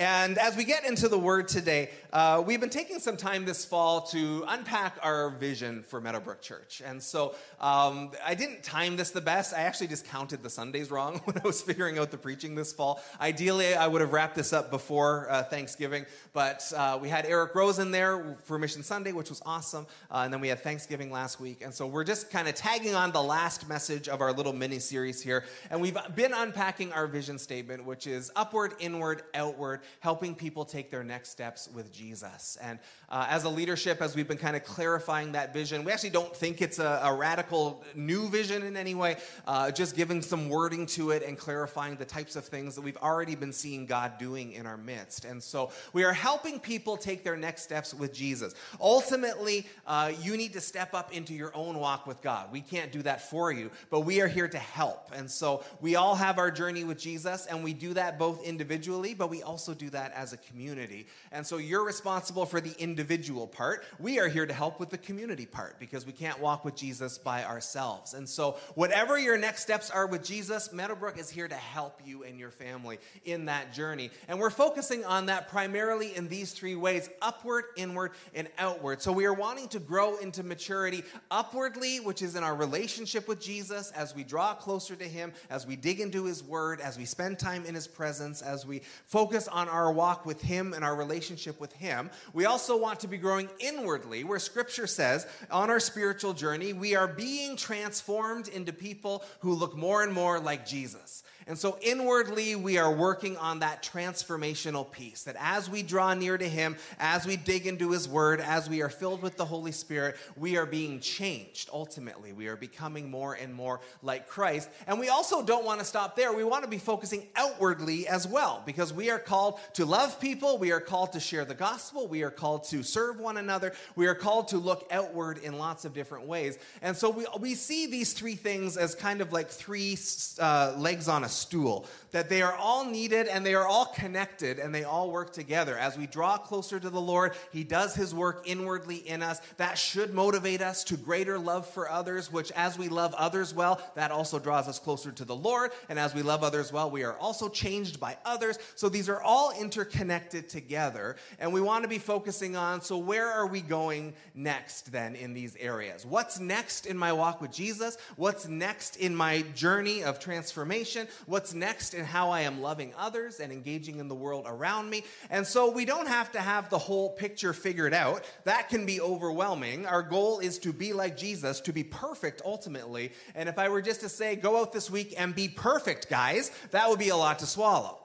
And as we get into the word today, uh, we've been taking some time this fall to unpack our vision for Meadowbrook Church. And so um, I didn't time this the best. I actually just counted the Sundays wrong when I was figuring out the preaching this fall. Ideally, I would have wrapped this up before uh, Thanksgiving, but uh, we had Eric Rose in there for Mission Sunday, which was awesome. Uh, and then we had Thanksgiving last week. And so we're just kind of tagging on the last message of our little mini series here. And we've been unpacking our vision statement, which is upward, inward, outward, helping people take their next steps with Jesus. And uh, as a leadership, as we've been kind of clarifying that vision, we actually don't think it's a, a radical new vision in any way, uh, just giving some wording to it and clarifying the types of things that we've already been seeing God doing in our midst. And so we are helping people take their next steps with Jesus. Ultimately, uh, you need to step up into your own walk with God. We can't do that for you, but we are here to help. And so we all have our journey with Jesus, and we do that both individually, but we also do that as a community. And so you're responsible for the individual part. We are here to help with the community part because we can't walk with Jesus by ourselves. And so, whatever your next steps are with Jesus, Meadowbrook is here to help you and your family in that journey. And we're focusing on that primarily in these three ways upward, inward, and outward. So, we are wanting to grow into maturity upwardly, which is in our relationship with Jesus as we draw closer to Him, as we dig into His Word, as we spend time in His presence, as we focus on our walk with Him and our relationship with Him. We also want to be growing inwardly, where Scripture says on our spiritual journey, we are being transformed into people who look more and more like Jesus. And so inwardly, we are working on that transformational piece that as we draw near to Him, as we dig into His Word, as we are filled with the Holy Spirit, we are being changed ultimately. We are becoming more and more like Christ. And we also don't want to stop there. We want to be focusing outwardly as well because we are called to love people, we are called to share the gospel, we are called to serve one another, we are called to look outward in lots of different ways. And so we, we see these three things as kind of like three uh, legs on a stool, that they are all needed and they are all connected and they all work together. As we draw closer to the Lord, He does His work inwardly in us. That should motivate us to greater love for others, which as we love others well, that also draws us closer to the Lord. And as we love others well, we are also changed by others. So these are all interconnected together. And we want to be focusing on so, where are we going next then in these areas? What's next in my walk with Jesus? What's next in my journey of transformation? What's next in how I am loving others and engaging in the world around me? And so we don't have to have the whole picture figured out. That can be overwhelming. Our goal is to be like Jesus, to be perfect ultimately. And if I were just to say, go out this week and be perfect, guys, that would be a lot to swallow.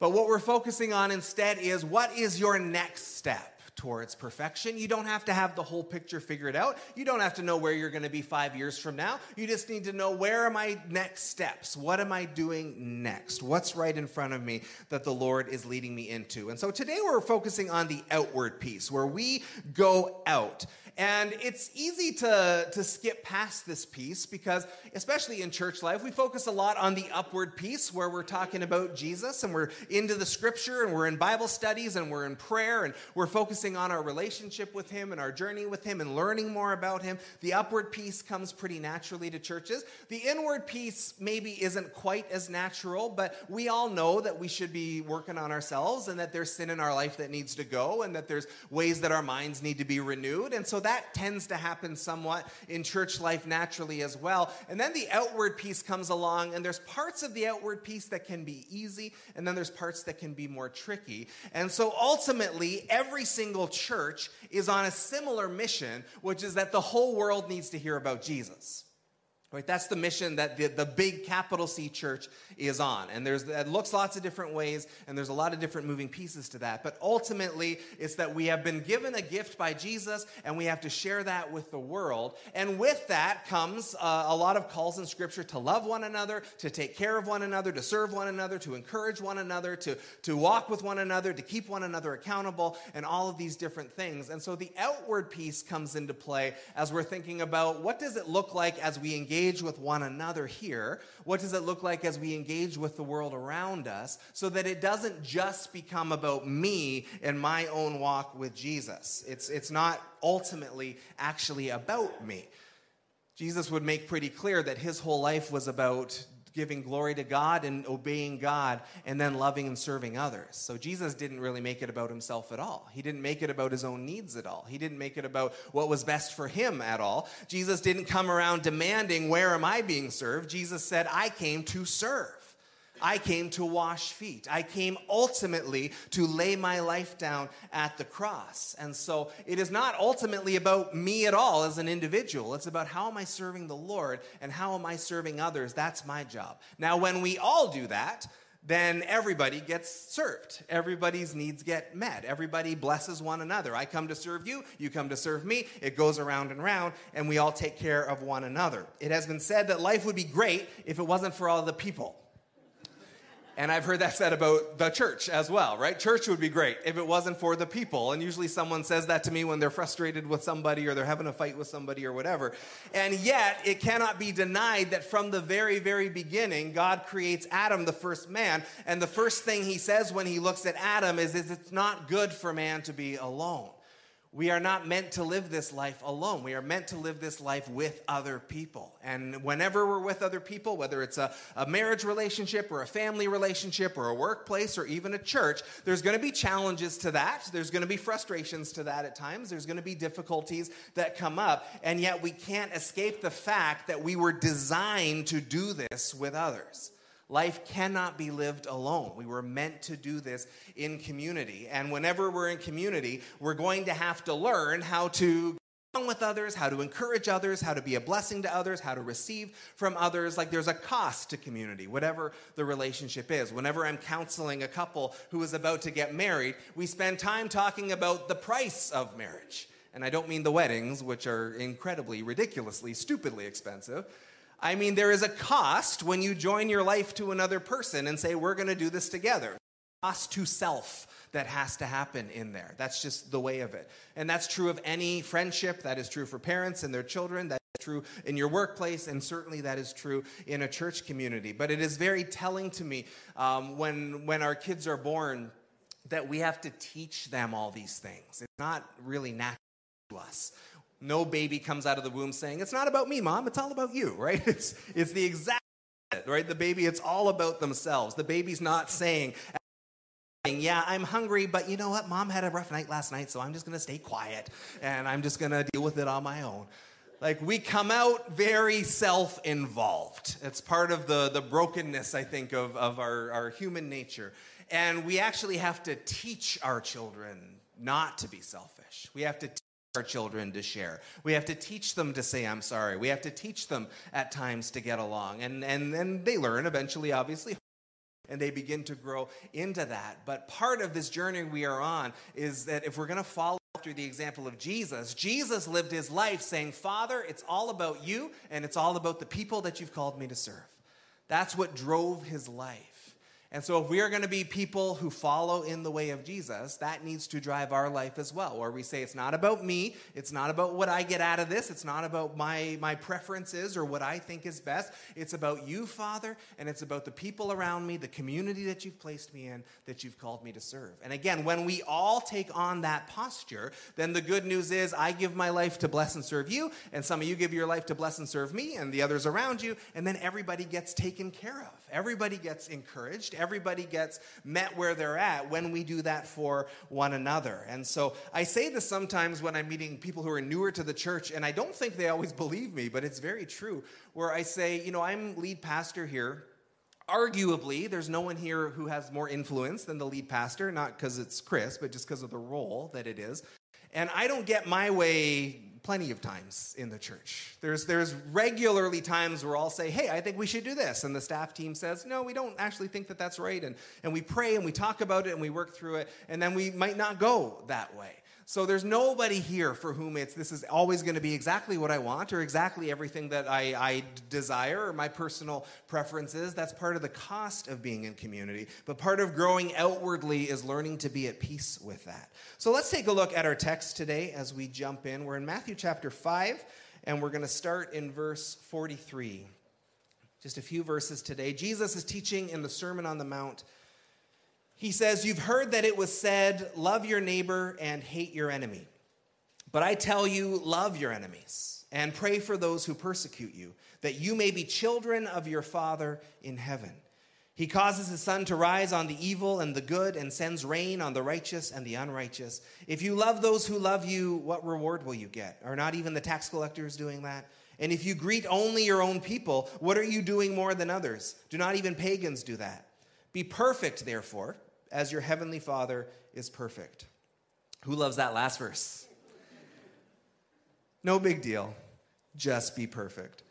But what we're focusing on instead is what is your next step? Towards perfection. You don't have to have the whole picture figured out. You don't have to know where you're going to be five years from now. You just need to know where are my next steps? What am I doing next? What's right in front of me that the Lord is leading me into? And so today we're focusing on the outward piece where we go out. And it's easy to, to skip past this piece because, especially in church life, we focus a lot on the upward piece where we're talking about Jesus and we're into the scripture and we're in Bible studies and we're in prayer and we're focusing on our relationship with Him and our journey with Him and learning more about Him. The upward piece comes pretty naturally to churches. The inward piece maybe isn't quite as natural, but we all know that we should be working on ourselves and that there's sin in our life that needs to go and that there's ways that our minds need to be renewed. And so that tends to happen somewhat in church life naturally as well. And then the outward piece comes along, and there's parts of the outward piece that can be easy, and then there's parts that can be more tricky. And so ultimately, every single church is on a similar mission, which is that the whole world needs to hear about Jesus. Right? That's the mission that the, the big capital C church is on. And there's that looks lots of different ways, and there's a lot of different moving pieces to that. But ultimately, it's that we have been given a gift by Jesus, and we have to share that with the world. And with that comes uh, a lot of calls in Scripture to love one another, to take care of one another, to serve one another, to encourage one another, to, to walk with one another, to keep one another accountable, and all of these different things. And so the outward piece comes into play as we're thinking about what does it look like as we engage engage with one another here? What does it look like as we engage with the world around us so that it doesn't just become about me and my own walk with Jesus? It's, it's not ultimately actually about me. Jesus would make pretty clear that his whole life was about giving glory to God and obeying God and then loving and serving others. So Jesus didn't really make it about himself at all. He didn't make it about his own needs at all. He didn't make it about what was best for him at all. Jesus didn't come around demanding, Where am I being served? Jesus said, I came to serve. I came to wash feet. I came ultimately to lay my life down at the cross. And so it is not ultimately about me at all as an individual. It's about how am I serving the Lord and how am I serving others. That's my job. Now, when we all do that, then everybody gets served. Everybody's needs get met. Everybody blesses one another. I come to serve you, you come to serve me. It goes around and round, and we all take care of one another. It has been said that life would be great if it wasn't for all the people. And I've heard that said about the church as well, right? Church would be great if it wasn't for the people. And usually someone says that to me when they're frustrated with somebody or they're having a fight with somebody or whatever. And yet, it cannot be denied that from the very, very beginning, God creates Adam, the first man. And the first thing he says when he looks at Adam is, is it's not good for man to be alone. We are not meant to live this life alone. We are meant to live this life with other people. And whenever we're with other people, whether it's a, a marriage relationship or a family relationship or a workplace or even a church, there's going to be challenges to that. There's going to be frustrations to that at times. There's going to be difficulties that come up. And yet we can't escape the fact that we were designed to do this with others. Life cannot be lived alone. We were meant to do this in community. And whenever we're in community, we're going to have to learn how to with others, how to encourage others, how to be a blessing to others, how to receive from others. Like there's a cost to community, whatever the relationship is. Whenever I'm counseling a couple who is about to get married, we spend time talking about the price of marriage. And I don't mean the weddings, which are incredibly, ridiculously, stupidly expensive. I mean, there is a cost when you join your life to another person and say, we're going to do this together. Cost to self that has to happen in there. That's just the way of it. And that's true of any friendship. That is true for parents and their children. That is true in your workplace. And certainly that is true in a church community. But it is very telling to me um, when, when our kids are born that we have to teach them all these things. It's not really natural to us. No baby comes out of the womb saying, It's not about me, mom, it's all about you, right? It's, it's the exact right? The baby, it's all about themselves. The baby's not saying, yeah, I'm hungry, but you know what? Mom had a rough night last night, so I'm just going to stay quiet and I'm just going to deal with it on my own. Like we come out very self involved. It's part of the, the brokenness, I think, of, of our, our human nature. And we actually have to teach our children not to be selfish. We have to our children to share. We have to teach them to say, I'm sorry. We have to teach them at times to get along. And, and, and they learn eventually, obviously, and they begin to grow into that. But part of this journey we are on is that if we're going to follow after the example of Jesus, Jesus lived his life saying, Father, it's all about you and it's all about the people that you've called me to serve. That's what drove his life. And so, if we are going to be people who follow in the way of Jesus, that needs to drive our life as well. Where we say, it's not about me, it's not about what I get out of this, it's not about my, my preferences or what I think is best. It's about you, Father, and it's about the people around me, the community that you've placed me in, that you've called me to serve. And again, when we all take on that posture, then the good news is I give my life to bless and serve you, and some of you give your life to bless and serve me, and the others around you, and then everybody gets taken care of. Everybody gets encouraged everybody gets met where they're at when we do that for one another. And so I say this sometimes when I'm meeting people who are newer to the church, and I don't think they always believe me, but it's very true, where I say, you know, I'm lead pastor here. Arguably, there's no one here who has more influence than the lead pastor, not because it's Chris, but just because of the role that it is. And I don't get my way plenty of times in the church. There's, there's regularly times where I'll say, hey, I think we should do this. And the staff team says, no, we don't actually think that that's right. And, and we pray and we talk about it and we work through it. And then we might not go that way. So there's nobody here for whom it's this is always going to be exactly what I want or exactly everything that I, I desire or my personal preferences. That's part of the cost of being in community. But part of growing outwardly is learning to be at peace with that. So let's take a look at our text today as we jump in. We're in Matthew chapter 5, and we're going to start in verse 43. Just a few verses today. Jesus is teaching in the Sermon on the Mount he says, You've heard that it was said, Love your neighbor and hate your enemy. But I tell you, love your enemies and pray for those who persecute you, that you may be children of your Father in heaven. He causes his sun to rise on the evil and the good and sends rain on the righteous and the unrighteous. If you love those who love you, what reward will you get? Are not even the tax collectors doing that? And if you greet only your own people, what are you doing more than others? Do not even pagans do that? Be perfect, therefore, as your heavenly Father is perfect. Who loves that last verse? No big deal. Just be perfect.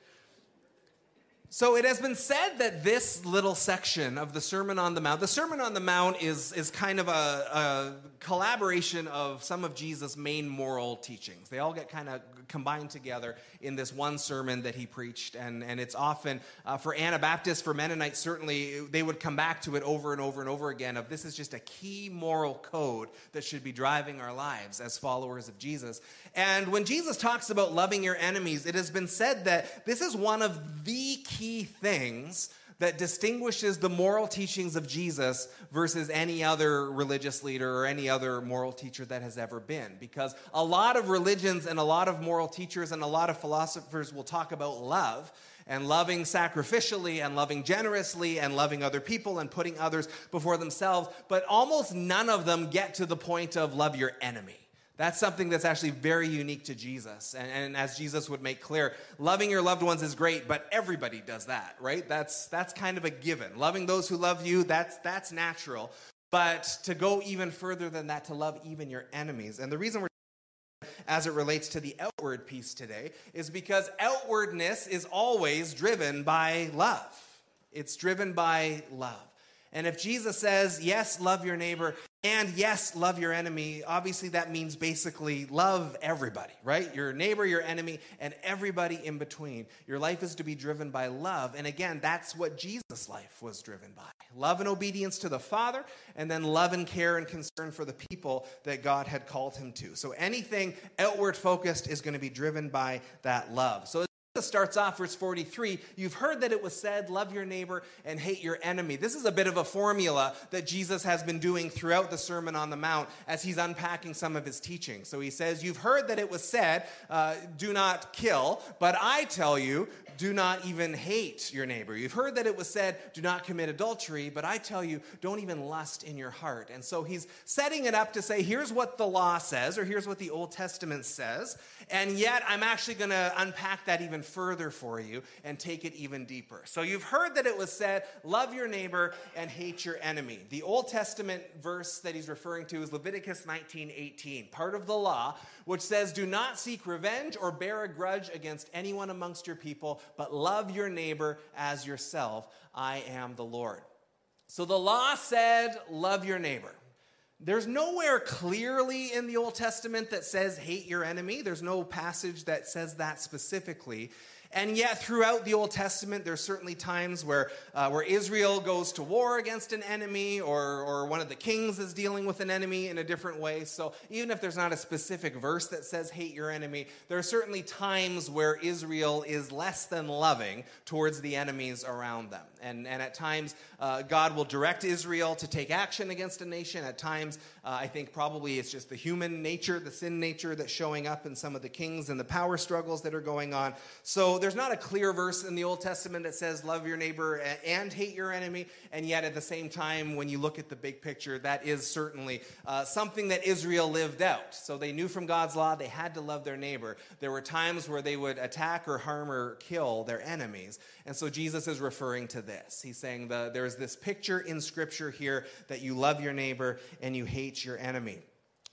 So it has been said that this little section of the Sermon on the Mount, the Sermon on the Mount is, is kind of a, a collaboration of some of Jesus' main moral teachings. They all get kind of combined together in this one sermon that he preached. And, and it's often, uh, for Anabaptists, for Mennonites, certainly, they would come back to it over and over and over again of this is just a key moral code that should be driving our lives as followers of Jesus. And when Jesus talks about loving your enemies, it has been said that this is one of the key things that distinguishes the moral teachings of Jesus versus any other religious leader or any other moral teacher that has ever been. Because a lot of religions and a lot of moral teachers and a lot of philosophers will talk about love and loving sacrificially and loving generously and loving other people and putting others before themselves, but almost none of them get to the point of love your enemy. That's something that's actually very unique to Jesus. And, and, as Jesus would make clear, loving your loved ones is great, but everybody does that, right? That's, that's kind of a given. Loving those who love you, that's, that's natural. But to go even further than that, to love even your enemies. And the reason we're as it relates to the outward piece today is because outwardness is always driven by love. It's driven by love. And if Jesus says, yes, love your neighbor, and yes, love your enemy, obviously that means basically love everybody, right? Your neighbor, your enemy, and everybody in between. Your life is to be driven by love. And again, that's what Jesus' life was driven by love and obedience to the Father, and then love and care and concern for the people that God had called him to. So anything outward focused is going to be driven by that love. So starts off verse 43 you've heard that it was said love your neighbor and hate your enemy. This is a bit of a formula that jesus has been doing throughout the sermon on the mount as he's unpacking some of his teaching. So he says you've heard that it was said uh, do not kill but i tell you do not even hate your neighbor. You've heard that it was said, do not commit adultery, but I tell you, don't even lust in your heart. And so he's setting it up to say, here's what the law says, or here's what the Old Testament says. And yet, I'm actually going to unpack that even further for you and take it even deeper. So you've heard that it was said, love your neighbor and hate your enemy. The Old Testament verse that he's referring to is Leviticus 19 18, part of the law, which says, do not seek revenge or bear a grudge against anyone amongst your people but love your neighbor as yourself. I am the Lord. So the law said, love your neighbor. There's nowhere clearly in the Old Testament that says hate your enemy. There's no passage that says that specifically. And yet, throughout the Old Testament, there's certainly times where, uh, where Israel goes to war against an enemy or, or one of the kings is dealing with an enemy in a different way. So, even if there's not a specific verse that says hate your enemy, there are certainly times where Israel is less than loving towards the enemies around them. And, and at times, uh, God will direct Israel to take action against a nation. At times, uh, I think probably it's just the human nature, the sin nature that's showing up in some of the kings and the power struggles that are going on. So, there's not a clear verse in the Old Testament that says love your neighbor and hate your enemy, and yet at the same time, when you look at the big picture, that is certainly uh, something that Israel lived out. So they knew from God's law they had to love their neighbor. There were times where they would attack or harm or kill their enemies, and so Jesus is referring to this. He's saying the, there's this picture in Scripture here that you love your neighbor and you hate your enemy.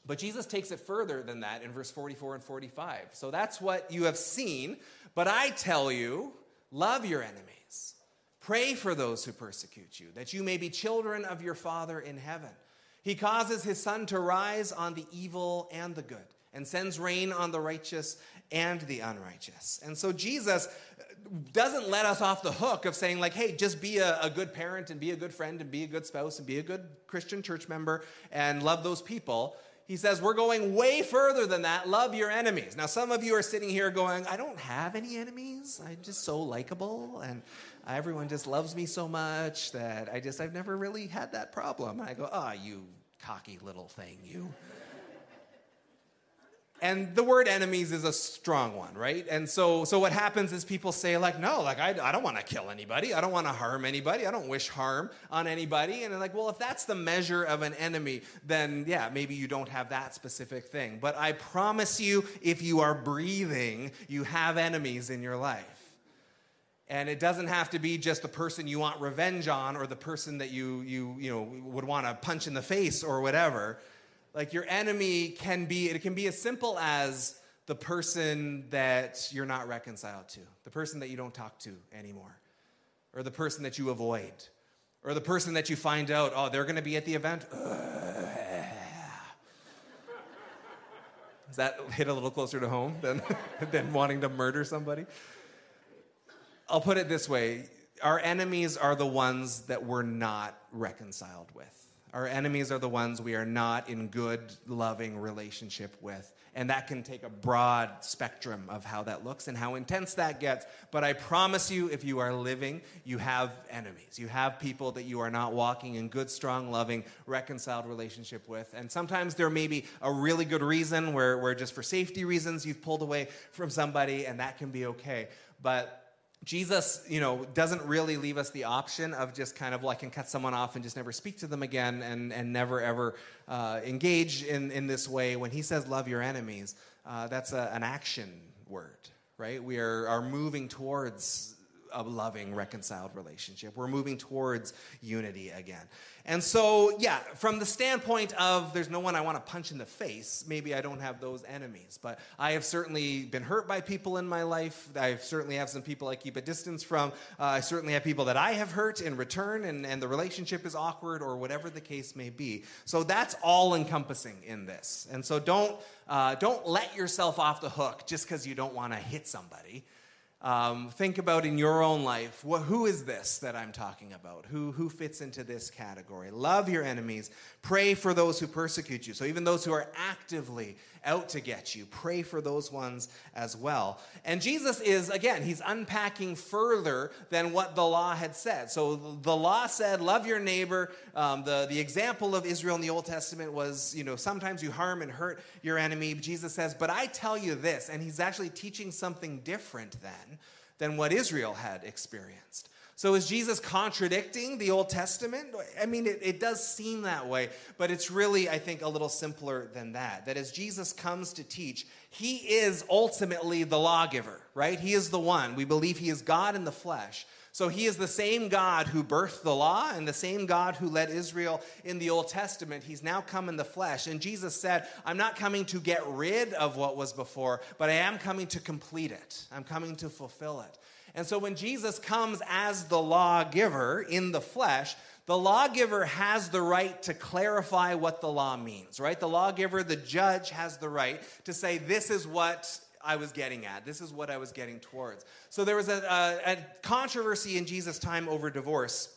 But Jesus takes it further than that in verse 44 and 45. So that's what you have seen. But I tell you, love your enemies. Pray for those who persecute you, that you may be children of your Father in heaven. He causes his sun to rise on the evil and the good, and sends rain on the righteous and the unrighteous. And so Jesus doesn't let us off the hook of saying, like, hey, just be a, a, good parent and be a good friend and be a good spouse and be a good Christian church member and love those people. He says, We're going way further than that. Love your enemies. Now, some of you are sitting here going, I don't have any enemies. I'm just so likable and everyone just loves me so much that I just, I've never really had that problem. And I go, Ah, oh, you cocky little thing, you. And the word enemies is a strong one right? And so so what happens is people say like no like i, I don't want to kill anybody. I don't want to harm anybody. I don't wish harm on anybody. And they're like well if that's the measure of an enemy then yeah maybe you don't have that specific thing. But i promise you if you are breathing you have enemies in your life. And it doesn't have to be just the person you want revenge on or the person that you you you know would want to punch in the face or whatever like your enemy can be, it can be as simple as the person that you're not reconciled to, the person that you don't talk to anymore, or the person that you avoid, or the person that you find out, oh, they're going to be at the event. Does that hit a little closer to home than, than wanting to murder somebody? I'll put it this way our enemies are the ones that we're not reconciled with. Our enemies are the ones we are not in good, loving relationship with. And that can take a broad spectrum of how that looks and how intense that gets. But I promise you, if you are living, you have enemies. You have people that you are not walking in good, strong, loving, reconciled relationship with. And sometimes there may be a really good reason where, where just for safety reasons you've pulled away from somebody, and that can be okay. But Jesus, you know, doesn't really leave us the option of just kind of like, and cut someone off and just never speak to them again and, and never ever uh, engage in, in this way. When he says love your enemies, uh, that's a, an action word, right? We are, are moving towards a loving, reconciled relationship. We're moving towards unity again. And so, yeah, from the standpoint of there's no one I want to punch in the face, maybe I don't have those enemies. But I have certainly been hurt by people in my life. I certainly have some people I keep a distance from. Uh, I certainly have people that I have hurt in return, and, and the relationship is awkward or whatever the case may be. So that's all encompassing in this. And so don't, uh, don't let yourself off the hook just because you don't want to hit somebody. Um, think about in your own life what, who is this that I'm talking about? Who, who fits into this category? Love your enemies. Pray for those who persecute you. So, even those who are actively out to get you, pray for those ones as well. And Jesus is, again, he's unpacking further than what the law had said. So, the law said, love your neighbor. Um, the, the example of Israel in the Old Testament was, you know, sometimes you harm and hurt your enemy. Jesus says, but I tell you this. And he's actually teaching something different then than what Israel had experienced. So is Jesus contradicting the Old Testament? I mean, it, it, does seem that way, but it's really, I think, a little simpler than that. That as Jesus comes to teach, he is ultimately the lawgiver, right? He is the one. We believe he is God in the flesh. So he is the same God who birthed the law and the same God who led Israel in the Old Testament. He's now come in the flesh. And Jesus said, I'm not coming to get rid of what was before, but I am coming to complete it. I'm coming to fulfill it. And so when Jesus comes as the lawgiver in the flesh, the lawgiver has the right to clarify what the law means, right? The lawgiver, the judge, has the right to say, this is what I was getting at. This is what I was getting towards. So there was a, a, a controversy in Jesus' time over divorce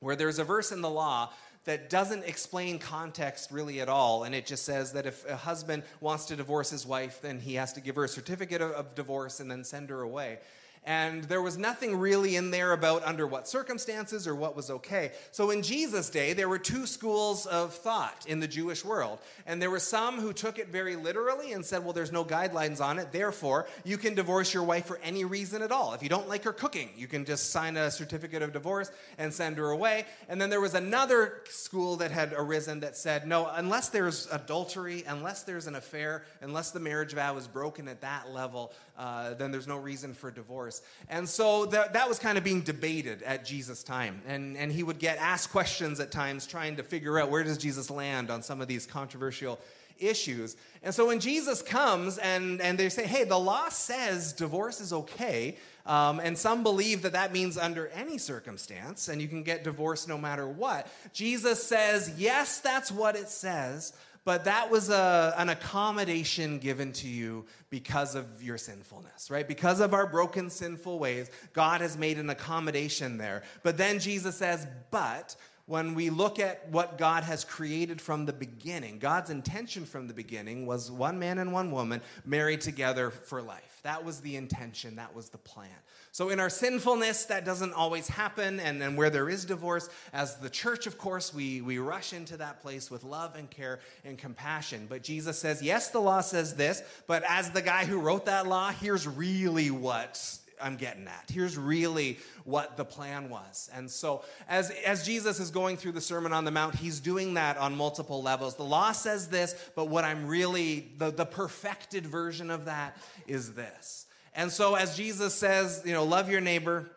where there's a verse in the law that doesn't explain context really at all. And it just says that if a husband wants to divorce his wife, then he has to give her a certificate of, of divorce and then send her away and there was nothing really in there about under what circumstances or what was okay. So in Jesus' day, there were two schools of thought in the Jewish world. And there were some who took it very literally and said, well, there's no guidelines on it, therefore, you can divorce your wife for any reason at all. If you don't like her cooking, you can just sign a certificate of divorce and send her away. And then there was another school that had arisen that said, no, unless there's adultery, unless there's an affair, unless the marriage vow is broken at that level, uh, then there's no reason for divorce. And so that, that was kind of being debated at Jesus' time. And, and he would get asked questions at times trying to figure out where does Jesus land on some of these controversial issues. And so when Jesus comes and, and they say, hey, the law says divorce is okay, um, and some believe that that means under any circumstance, and you can get divorced no matter what. Jesus says, yes, that's what it says, but that was a, an accommodation given to you because of your sinfulness, right? Because of our broken, sinful ways, God has made an accommodation there. But then Jesus says, but when we look at what God has created from the beginning. God's intention from the beginning was one man and one woman married together for life. That was the intention, that was the plan. So, in our sinfulness, that doesn't always happen. And then, where there is divorce, as the church, of course, we, we rush into that place with love and care and compassion. But Jesus says, yes, the law says this, but as the guy who wrote that law, here's really what I'm getting at. Here's really what the plan was. And so, as, as Jesus is going through the Sermon on the Mount, he's doing that on multiple levels. The law says this, but what I'm really, the, the perfected version of that is this. And so, as Jesus says, you know, love your neighbor,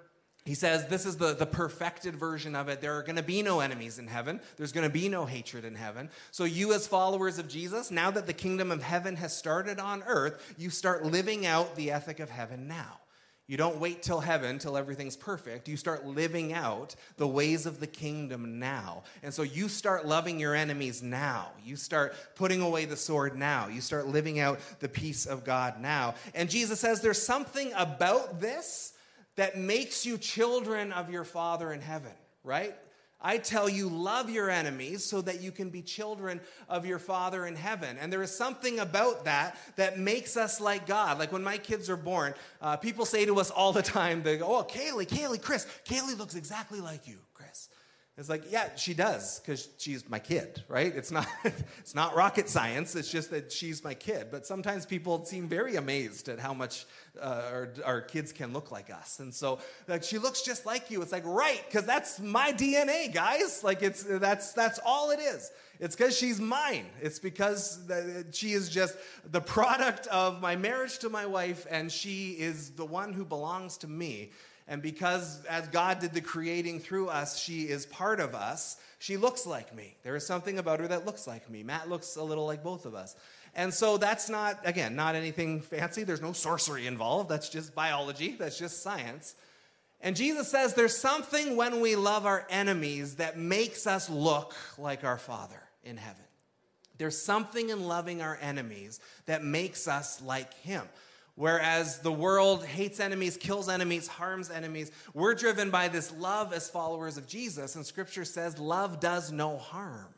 he says this is the, the perfected version of it. There are going to be no enemies in heaven. There's going to be no hatred in heaven. So, you, as followers of Jesus, now that the kingdom of heaven has started on earth, you start living out the ethic of heaven now. You don't wait till heaven, till everything's perfect. You start living out the ways of the kingdom now. And so you start loving your enemies now. You start putting away the sword now. You start living out the peace of God now. And Jesus says there's something about this that makes you children of your Father in heaven, right? I tell you, love your enemies so that you can be children of your Father in heaven. And there is something about that that makes us like God. Like when my kids are born, uh, people say to us all the time, they go, Oh, Kaylee, Kaylee, Chris, Kaylee looks exactly like you. It's like, yeah, she does because she's my kid, right? It's not, it's not rocket science. It's just that she's my kid. But sometimes people seem very amazed at how much uh, our, our kids can look like us. And so, like, she looks just like you. It's like, right, because that's my DNA, guys. Like, it's that's that's all it is. It's because she's mine. It's because she is just the product of my marriage to my wife, and she is the one who belongs to me. And because as God did the creating through us, she is part of us, she looks like me. There is something about her that looks like me. Matt looks a little like both of us. And so that's not, again, not anything fancy. There's no sorcery involved. That's just biology, that's just science. And Jesus says there's something when we love our enemies that makes us look like our Father in heaven. There's something in loving our enemies that makes us like Him. Whereas the world hates enemies, kills enemies, harms enemies, we're driven by this love as followers of Jesus. And scripture says love does no harm.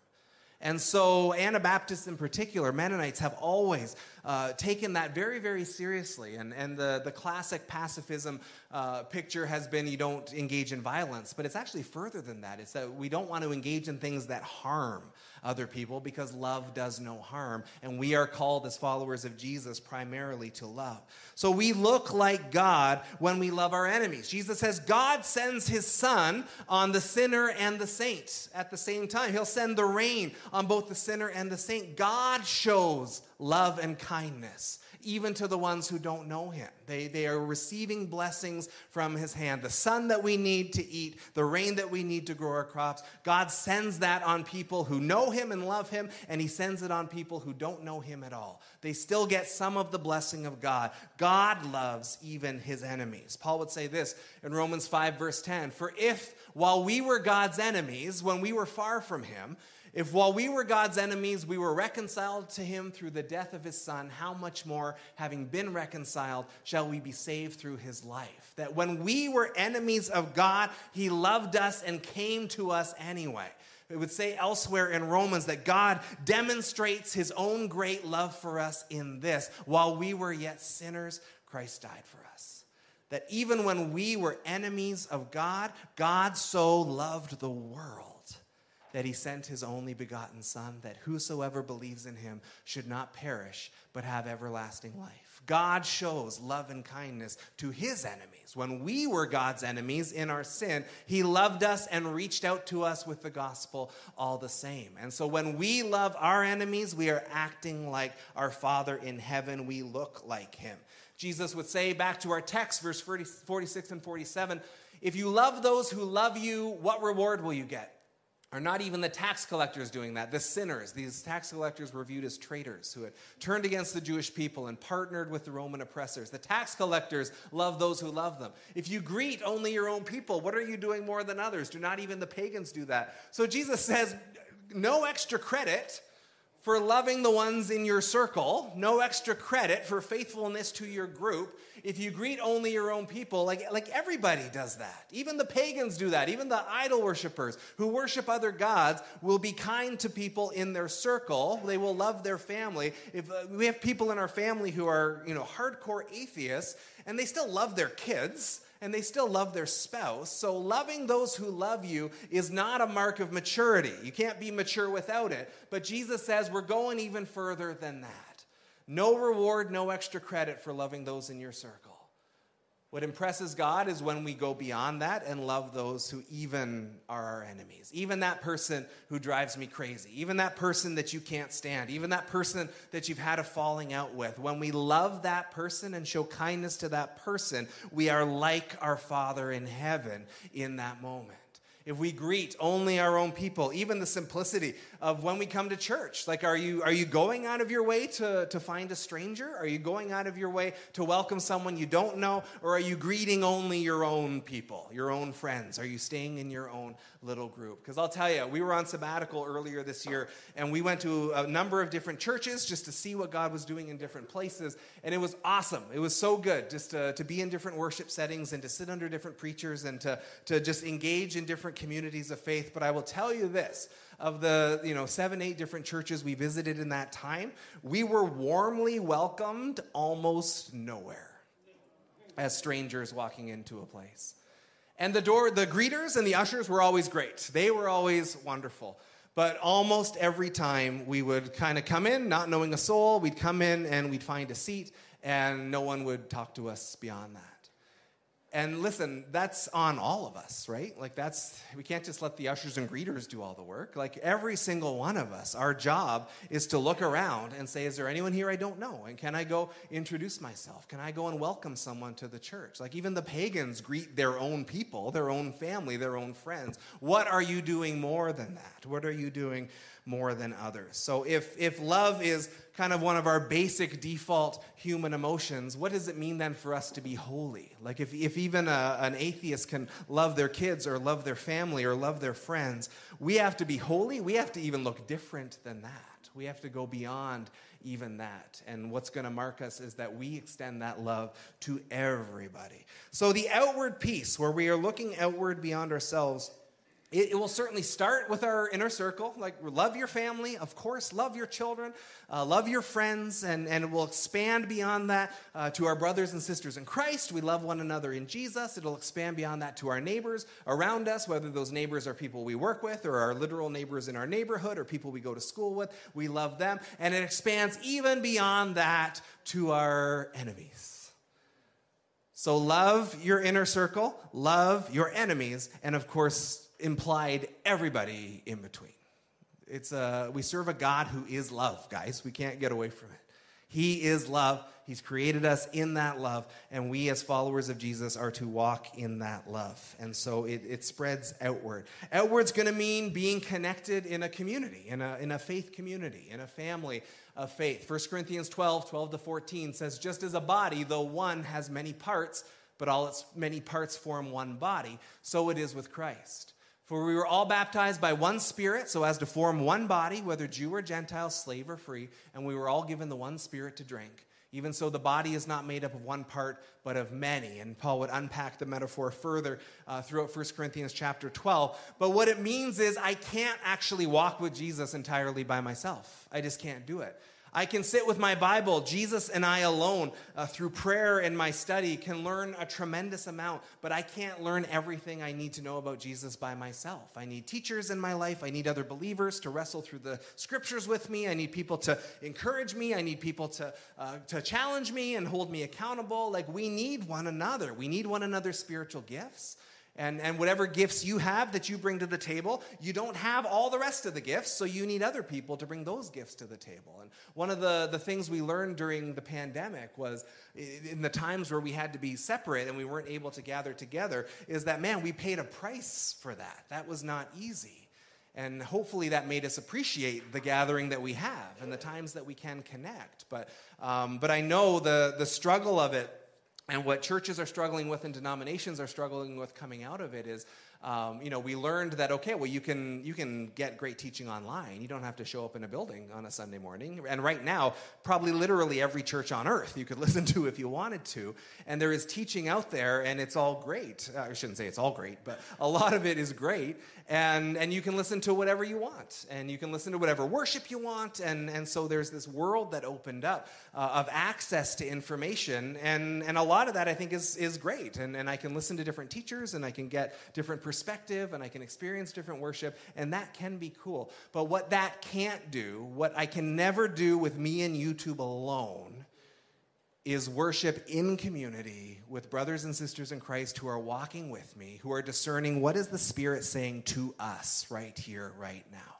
And so, Anabaptists in particular, Mennonites, have always uh, taken that very, very seriously. And, and the, the classic pacifism uh, picture has been you don't engage in violence, but it's actually further than that. It's that we don't want to engage in things that harm other people because love does no harm. And we are called as followers of Jesus primarily to love. So we look like God when we love our enemies. Jesus says God sends his sun on the sinner and the saint at the same time. He'll send the rain on both the sinner and the saint. God shows love and kindness even to the ones who don't know him. They, they are receiving blessings from his hand. The sun that we need to eat, the rain that we need to grow our crops. God sends that on people who know him and love him, and he sends it on people who don't know him at all. They still get some of the blessing of God. God loves even his enemies. Paul would say this in Romans 5, verse 10 For if while we were God's enemies, when we were far from him, if while we were God's enemies, we were reconciled to him through the death of his son, how much more, having been reconciled, shall we be saved through his life? That when we were enemies of God, he loved us and came to us anyway. It would say elsewhere in Romans that God demonstrates his own great love for us in this while we were yet sinners, Christ died for us. That even when we were enemies of God, God so loved the world that he sent his only begotten Son, that whosoever believes in him should not perish, but have everlasting life. God shows love and kindness to his enemies. When we were God's enemies in our sin, he loved us and reached out to us with the gospel all the same. And so when we love our enemies, we are acting like our Father in heaven. We look like him. Jesus would say back to our text, verse 40, 46 and 47 if you love those who love you, what reward will you get? Are not even the tax collectors doing that? The sinners. These tax collectors were viewed as traitors who had turned against the Jewish people and partnered with the Roman oppressors. The tax collectors love those who love them. If you greet only your own people, what are you doing more than others? Do not even the pagans do that? So Jesus says, no extra credit for loving the ones in your circle, no extra credit for faithfulness to your group. If you greet only your own people, like, like everybody does that. Even the pagans do that. Even the idol worshippers who worship other gods will be kind to people in their circle. They will love their family. If uh, we have people in our family who are, you know, hardcore atheists and they still love their kids, and they still love their spouse. So, loving those who love you is not a mark of maturity. You can't be mature without it. But Jesus says we're going even further than that. No reward, no extra credit for loving those in your circle. What impresses God is when we go beyond that and love those who even are our enemies. Even that person who drives me crazy. Even that person that you can't stand. Even that person that you've had a falling out with. When we love that person and show kindness to that person, we are like our Father in heaven in that moment if we greet only our own people, even the simplicity of when we come to church. Like, are you, are you going out of your way to, to find a stranger? Are you going out of your way to welcome someone you don't know? Or are you greeting only your own people, your own friends? Are you staying in your own little group? Because I'll tell you, we were on sabbatical earlier this year, and we went to a number of different churches just to see what God was doing in different places. And it was awesome. It was so good just to, to be in different worship settings and to sit under different preachers and to, to just engage in different communities of faith. But I will tell you this. Of the you know seven eight different churches we visited in that time we were warmly welcomed almost nowhere as strangers walking into a place. And the door the greeters and the ushers were always great. They were always wonderful. But almost every time we would kind of come in not knowing a soul we'd come in and we'd find a seat and no one would talk to us beyond that and listen, that's on all of us, right? Like, that's, we can't just let the ushers and greeters do all the work. Like, every single one of us, our job is to look around and say, Is there anyone here I don't know? And can I go introduce myself? Can I go and welcome someone to the church? Like, even the pagans greet their own people, their own family, their own friends. What are you doing more than that? What are you doing more than others? So, if, if love is kind of one of our basic default human emotions, what does it mean then for us to be holy? Like, if, if even a, an atheist can love their kids or love their family or love their friends, we have to be holy. We have to even look different than that. We have to go beyond even that. And what's going to mark us is that we extend that love to everybody. So, the outward piece, where we are looking outward beyond ourselves, it, it, will certainly start with our inner circle. Like, love your family, of course, love your children, uh, love your friends, and, and it will expand beyond that uh, to our brothers and sisters in Christ. We love one another in Jesus. It'll expand beyond that to our neighbors around us, whether those neighbors are people we work with or our literal neighbors in our neighborhood or people we go to school with. We love them. And it expands even beyond that to our enemies. So, love your inner circle, love your enemies, and of course, implied everybody in between. It's a, we serve a God who is love, guys. We can't get away from it. He is love. He's created us in that love, and we, as followers of Jesus, are to walk in that love. And so it, it spreads outward. Outward's going to mean being connected in a community, in a, in a faith community, in a family of faith. 1 Corinthians 12, 12 to 14 says, Just as a body, though one has many parts, but all its many parts form one body, so it is with Christ. For we were all baptized by one Spirit, so as to form one body, whether Jew or Gentile, slave or free, and we were all given the one Spirit to drink. Even so, the body is not made up of one part, but of many. And Paul would unpack the metaphor further uh, throughout 1 Corinthians chapter 12. But what it means is I can't actually walk with Jesus entirely by myself. I just can't do it. I can sit with my Bible, Jesus and I alone, uh, through prayer and my study, can learn a tremendous amount, but I can't learn everything I need to know about Jesus by myself. I need teachers in my life. I need other believers to wrestle through the scriptures with me. I need people to encourage me. I need people to, uh, to challenge me and hold me accountable. Like, we need one another. We need one another's spiritual gifts. And, and whatever gifts you have that you bring to the table, you don't have all the rest of the gifts, so you need other people to bring those gifts to the table. And one of the, the things we learned during the pandemic was in the times where we had to be separate and we weren't able to gather together, is that, man, we paid a price for that. That was not easy. And hopefully that made us appreciate the gathering that we have and the times that we can connect. But, um, but I know the, the struggle of it and what churches are struggling with and denominations are struggling with coming out of it is um, you know, we learned that okay, well, you can you can get great teaching online. You don't have to show up in a building on a Sunday morning. And right now, probably literally every church on earth you could listen to if you wanted to. And there is teaching out there, and it's all great. Uh, I shouldn't say it's all great, but a lot of it is great. And and you can listen to whatever you want, and you can listen to whatever worship you want. And and so there's this world that opened up uh, of access to information, and and a lot of that I think is is great. And and I can listen to different teachers, and I can get different perspective and I can experience different worship, and that can be cool. But what that can't do, what I can never do with me and YouTube alone, is worship in community with brothers and sisters in Christ who are walking with me, who are discerning what is the Spirit saying to us right here, right now.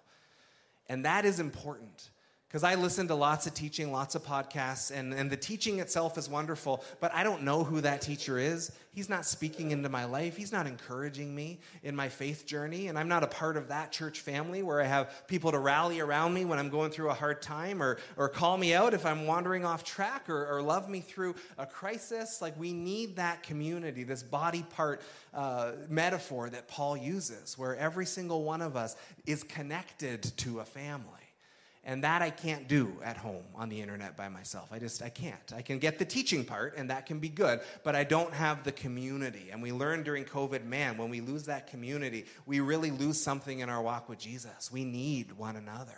And that is important. Because I listen to lots of teaching, lots of podcasts, and, and the teaching itself is wonderful, but I don't know who that teacher is. He's not speaking into my life. He's not encouraging me in my faith journey. And I'm not a part of that church family where I have people to rally around me when I'm going through a hard time or, or call me out if I'm wandering off track or, or love me through a crisis. Like, we need that community, this body part uh, metaphor that Paul uses, where every single one of us is connected to a family. And that I can't do at home on the internet by myself. I just, I can't. I can get the teaching part, and that can be good, but I don't have the community. And we learned during COVID, man, when we lose that community, we really lose something in our walk with Jesus. We need one another.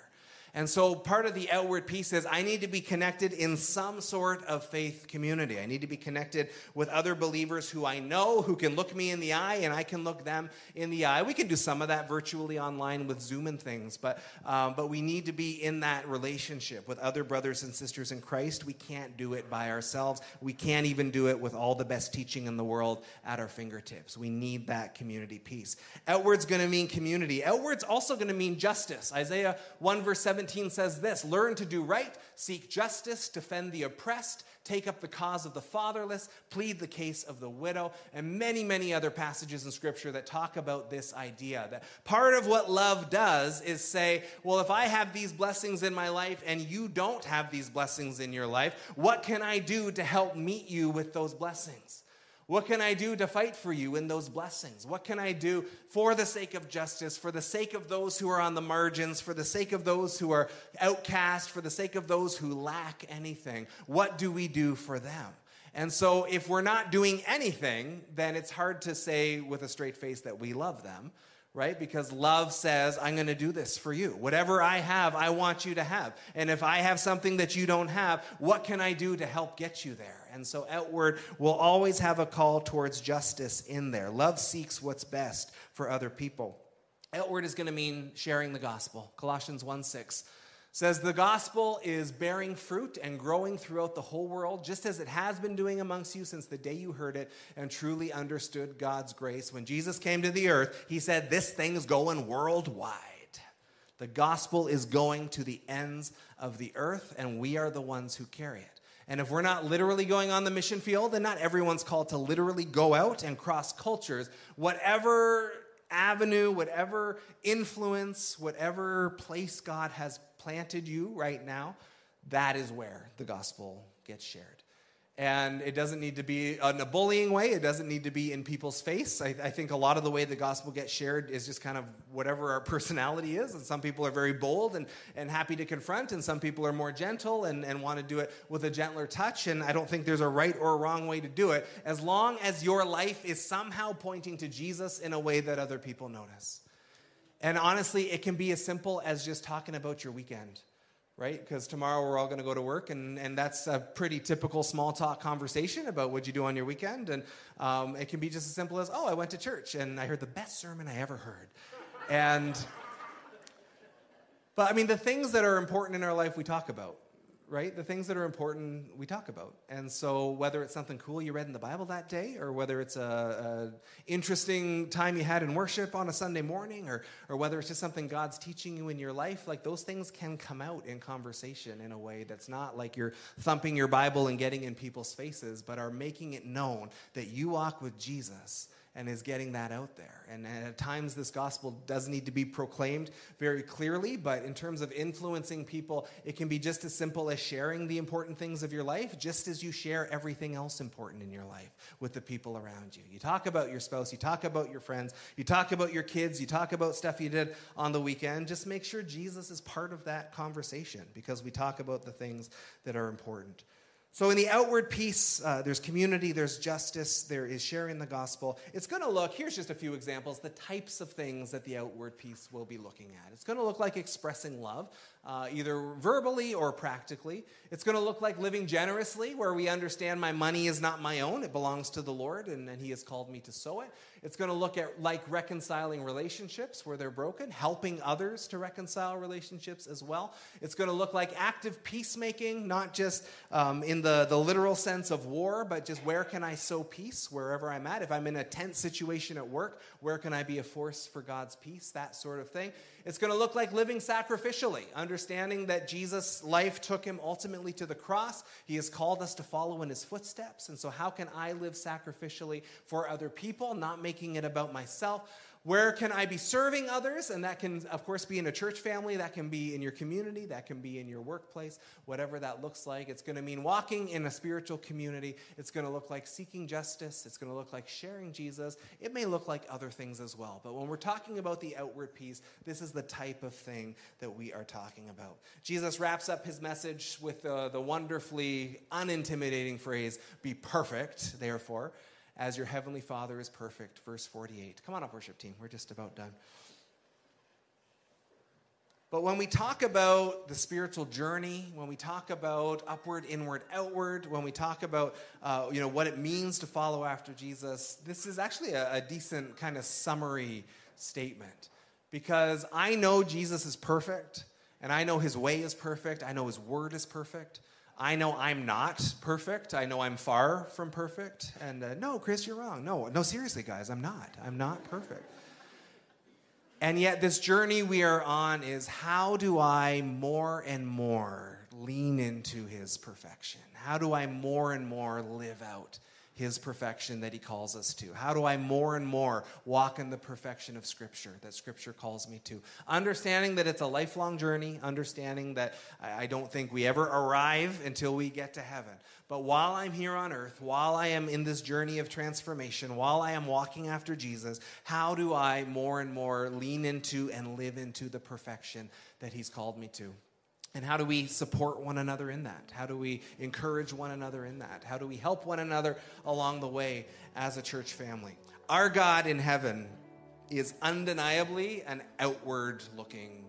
And so part of the outward piece is I need to be connected in some sort of faith community. I need to be connected with other believers who I know, who can look me in the eye, and I can look them in the eye. We can do some of that virtually online with Zoom and things, but, um, but we need to be in that relationship with other brothers and sisters in Christ. We can't do it by ourselves. We can't even do it with all the best teaching in the world at our fingertips. We need that community piece. Outward's going to mean community. Outward's also going to mean justice. Isaiah 1 verse 7 17 says this Learn to do right, seek justice, defend the oppressed, take up the cause of the fatherless, plead the case of the widow, and many, many other passages in Scripture that talk about this idea. That part of what love does is say, Well, if I have these blessings in my life and you don't have these blessings in your life, what can I do to help meet you with those blessings? What can I do to fight for you in those blessings? What can I do for the sake of justice, for the sake of those who are on the margins, for the sake of those who are outcast, for the sake of those who lack anything? What do we do for them? And so, if we're not doing anything, then it's hard to say with a straight face that we love them right? Because love says, I'm going to do this for you. Whatever I have, I want you to have. And if I have something that you don't have, what can I do to help get you there? And so, outward will always have a call towards justice in there. Love seeks what's best for other people. Outward is going to mean sharing the gospel. Colossians 1 6 says the gospel is bearing fruit and growing throughout the whole world, just as it has been doing amongst you since the day you heard it and truly understood God's grace. When Jesus came to the earth, he said, This thing's going worldwide. The gospel is going to the ends of the earth, and we are the ones who carry it. And if we're not literally going on the mission field, then not everyone's called to literally go out and cross cultures. Whatever avenue, whatever influence, whatever place God has planted you right now, that is where the gospel gets shared. And it doesn't need to be in a bullying way. It doesn't need to be in people's face. I, I, think a lot of the way the gospel gets shared is just kind of whatever our personality is. And some people are very bold and, and happy to confront, and some people are more gentle and, and want to do it with a gentler touch. And I don't think there's a right or a wrong way to do it, as long as your life is somehow pointing to Jesus in a way that other people notice. And honestly, it can be as simple as just talking about your weekend right? Because tomorrow we're all going to go to work, and, and that's a pretty typical small talk conversation about what you do on your weekend. And um, it can be just as simple as, oh, I went to church and I heard the best sermon I ever heard. And, but I mean, the things that are important in our life we talk about right? The things that are important we talk about. And so whether it's something cool you read in the Bible that day, or whether it's a, interesting time you had in worship on a Sunday morning, or, or whether it's just something God's teaching you in your life, like those things can come out in conversation in a way that's not like you're thumping your Bible and getting in people's faces, but are making it known that you walk with Jesus and is getting that out there. And, at times, this gospel does need to be proclaimed very clearly, but in terms of influencing people, it can be just as simple as sharing the important things of your life, just as you share everything else important in your life with the people around you. You talk about your spouse, you talk about your friends, you talk about your kids, you talk about stuff you did on the weekend. Just make sure Jesus is part of that conversation because we talk about the things that are important. So, in the outward piece, uh, there's community, there's justice, there is sharing the gospel. It's going to look, here's just a few examples, the types of things that the outward piece will be looking at. It's going to look like expressing love, uh, either verbally or practically. It's going to look like living generously, where we understand my money is not my own, it belongs to the Lord, and, and He has called me to sow it. It's going to look at like reconciling relationships where they're broken, helping others to reconcile relationships as well. It's going to look like active peacemaking, not just um, in the, the literal sense of war, but just where can I sow peace wherever I'm at. If I'm in a tense situation at work, where can I be a force for God's peace? That sort of thing. It's going to look like living sacrificially, understanding that Jesus' life took him ultimately to the cross. He has called us to follow in his footsteps. And so, how can I live sacrificially for other people, not making it about myself? Where can I be serving others? And that can, of course, be in a church family, that can be in your community, that can be in your workplace, whatever that looks like. It's going to mean walking in a spiritual community. It's going to look like seeking justice. It's going to look like sharing Jesus. It may look like other things as well. But when we're talking about the outward piece, this is the type of thing that we are talking about. Jesus wraps up his message with the, the wonderfully unintimidating phrase, be perfect, therefore as your heavenly Father is perfect. Verse 48. Come on up, worship team. We're just about done. But when we talk about the spiritual journey, when we talk about upward, inward, outward, when we talk about uh, you know what it means to follow after Jesus, this is actually a, a decent kind of summary statement because I know Jesus is perfect, and I know His way is perfect, I know His word is perfect, I know I'm not perfect. I know I'm far from perfect. And uh, no, Chris, you're wrong. No, no, seriously, guys, I'm not. I'm not perfect. And yet, this journey we are on is how do I more and more lean into his perfection? How do I more and more live out his perfection that he calls us to? How do I more and more walk in the perfection of Scripture that Scripture calls me to? Understanding that it's a lifelong journey, understanding that I don't think we ever arrive until we get to heaven. But while I'm here on earth, while I am in this journey of transformation, while I am walking after Jesus, how do I more and more lean into and live into the perfection that he's called me to? And how do we support one another in that? How do we encourage one another in that? How do we help one another along the way as a church family? Our God in heaven is undeniably an outward looking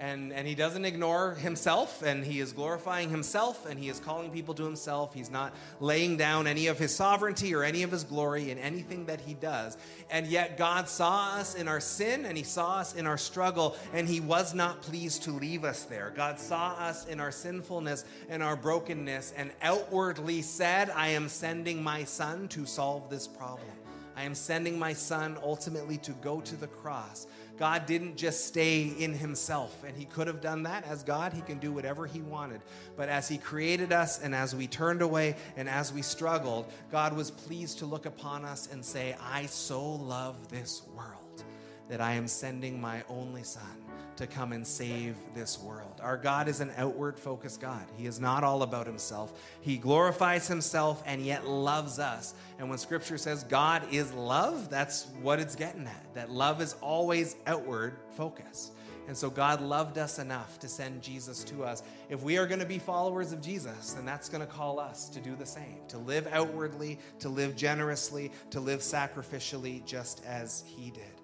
and, and he doesn't ignore himself, and he is glorifying himself, and he is calling people to himself. He's not laying down any of his sovereignty or any of his glory in anything that he does. And yet, God saw us in our sin, and he saw us in our struggle, and he was not pleased to leave us there. God saw us in our sinfulness and our brokenness, and outwardly said, I am sending my son to solve this problem. I am sending my son ultimately to go to the cross God didn't just stay in himself, and he could have done that. As God, he can do whatever he wanted. But as he created us, and as we turned away, and as we struggled, God was pleased to look upon us and say, I so love this world that I am sending my only son to come and save this world. Our God is an outward focused God. He is not all about himself. He glorifies himself and yet loves us. And when scripture says God is love, that's what it's getting at. That love is always outward focused. And so God loved us enough to send Jesus to us. If we are going to be followers of Jesus, then that's going to call us to do the same to live outwardly, to live generously, to live sacrificially, just as He did.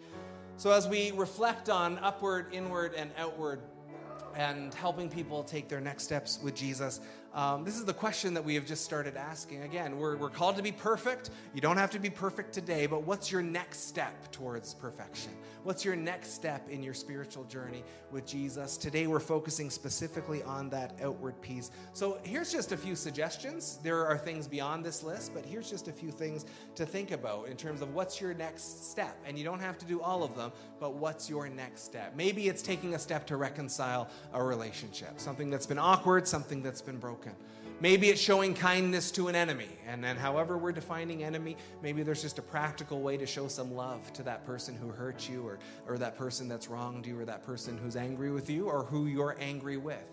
So, as we reflect on upward, inward, and outward, and helping people take their next steps with Jesus, um, this is the question that we have just started asking. Again, we're, we're called to be perfect. You don't have to be perfect today, but what's your next step towards perfection? What's your next step in your spiritual journey with Jesus? Today, we're focusing specifically on that outward piece. So, here's just a few suggestions. There are things beyond this list, but here's just a few things to think about in terms of what's your next step. And you don't have to do all of them, but what's your next step? Maybe it's taking a step to reconcile a relationship, something that's been awkward, something that's been broken broken. Maybe it's showing kindness to an enemy. And then, however, we're defining enemy, maybe there's just a practical way to show some love to that person who hurt you, or, or that person that's wronged you, or that person who's angry with you, or who you're angry with.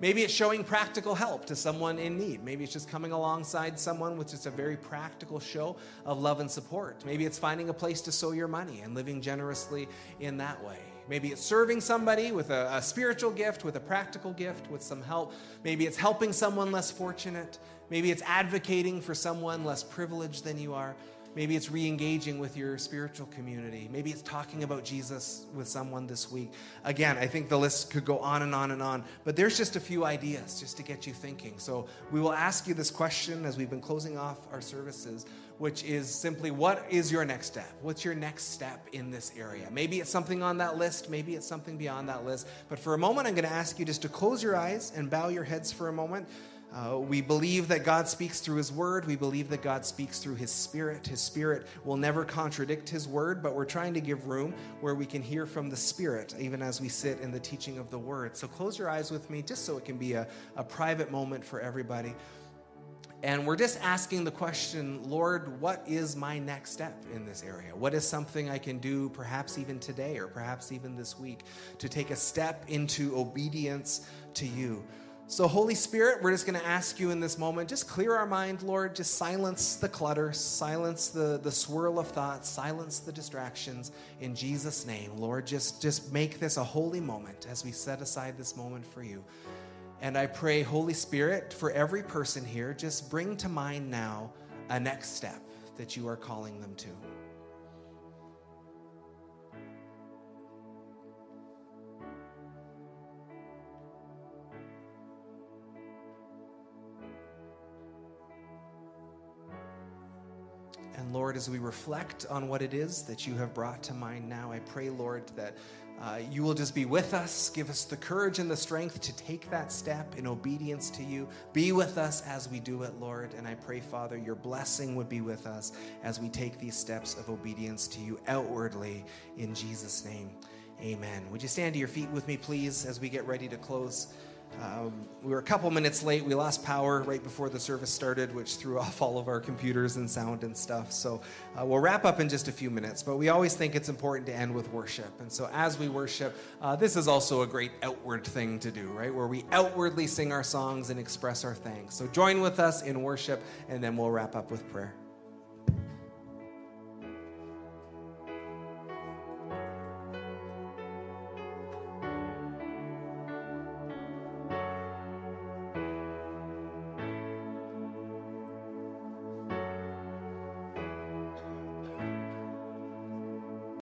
Maybe it's showing practical help to someone in need. Maybe it's just coming alongside someone with just a very practical show of love and support. Maybe it's finding a place to sow your money and living generously in that way. Maybe it's serving somebody with a, a, spiritual gift, with a practical gift, with some help. Maybe it's helping someone less fortunate. Maybe it's advocating for someone less privileged than you are. Maybe it's re engaging with your spiritual community. Maybe it's talking about Jesus with someone this week. Again, I think the list could go on and on and on, but there's just a few ideas just to get you thinking. So we will ask you this question as we've been closing off our services, which is simply what is your next step? What's your next step in this area? Maybe it's something on that list, maybe it's something beyond that list. But for a moment, I'm going to ask you just to close your eyes and bow your heads for a moment. Uh, we believe that God speaks through His Word. We believe that God speaks through His Spirit. His Spirit will never contradict His Word, but we're trying to give room where we can hear from the Spirit, even as we sit in the teaching of the Word. So close your eyes with me, just so it can be a, a private moment for everybody. And we're just asking the question, Lord, what is my next step in this area? What is something I can do, perhaps even today or perhaps even this week, to take a step into obedience to you? So, Holy Spirit, we're just going to ask you in this moment, just clear our mind, Lord. Just silence the clutter, silence the, the swirl of thoughts, silence the distractions in Jesus' name. Lord, just, just make this a holy moment as we set aside this moment for you. And I pray, Holy Spirit, for every person here, just bring to mind now a next step that you are calling them to. As we reflect on what it is that you have brought to mind now, I pray, Lord, that uh, you will just be with us, give us the courage and the strength to take that step in obedience to you. Be with us as we do it, Lord. And I pray, Father, your blessing would be with us as we take these steps of obedience to you outwardly in Jesus' name. Amen. Would you stand to your feet with me, please, as we get ready to close? Um, we were a couple minutes late. We lost power right before the service started, which threw off all of our computers and sound and stuff. So uh, we'll wrap up in just a few minutes. But we always think it's important to end with worship. And so as we worship, uh, this is also a great outward thing to do, right? Where we outwardly sing our songs and express our thanks. So join with us in worship, and then we'll wrap up with prayer.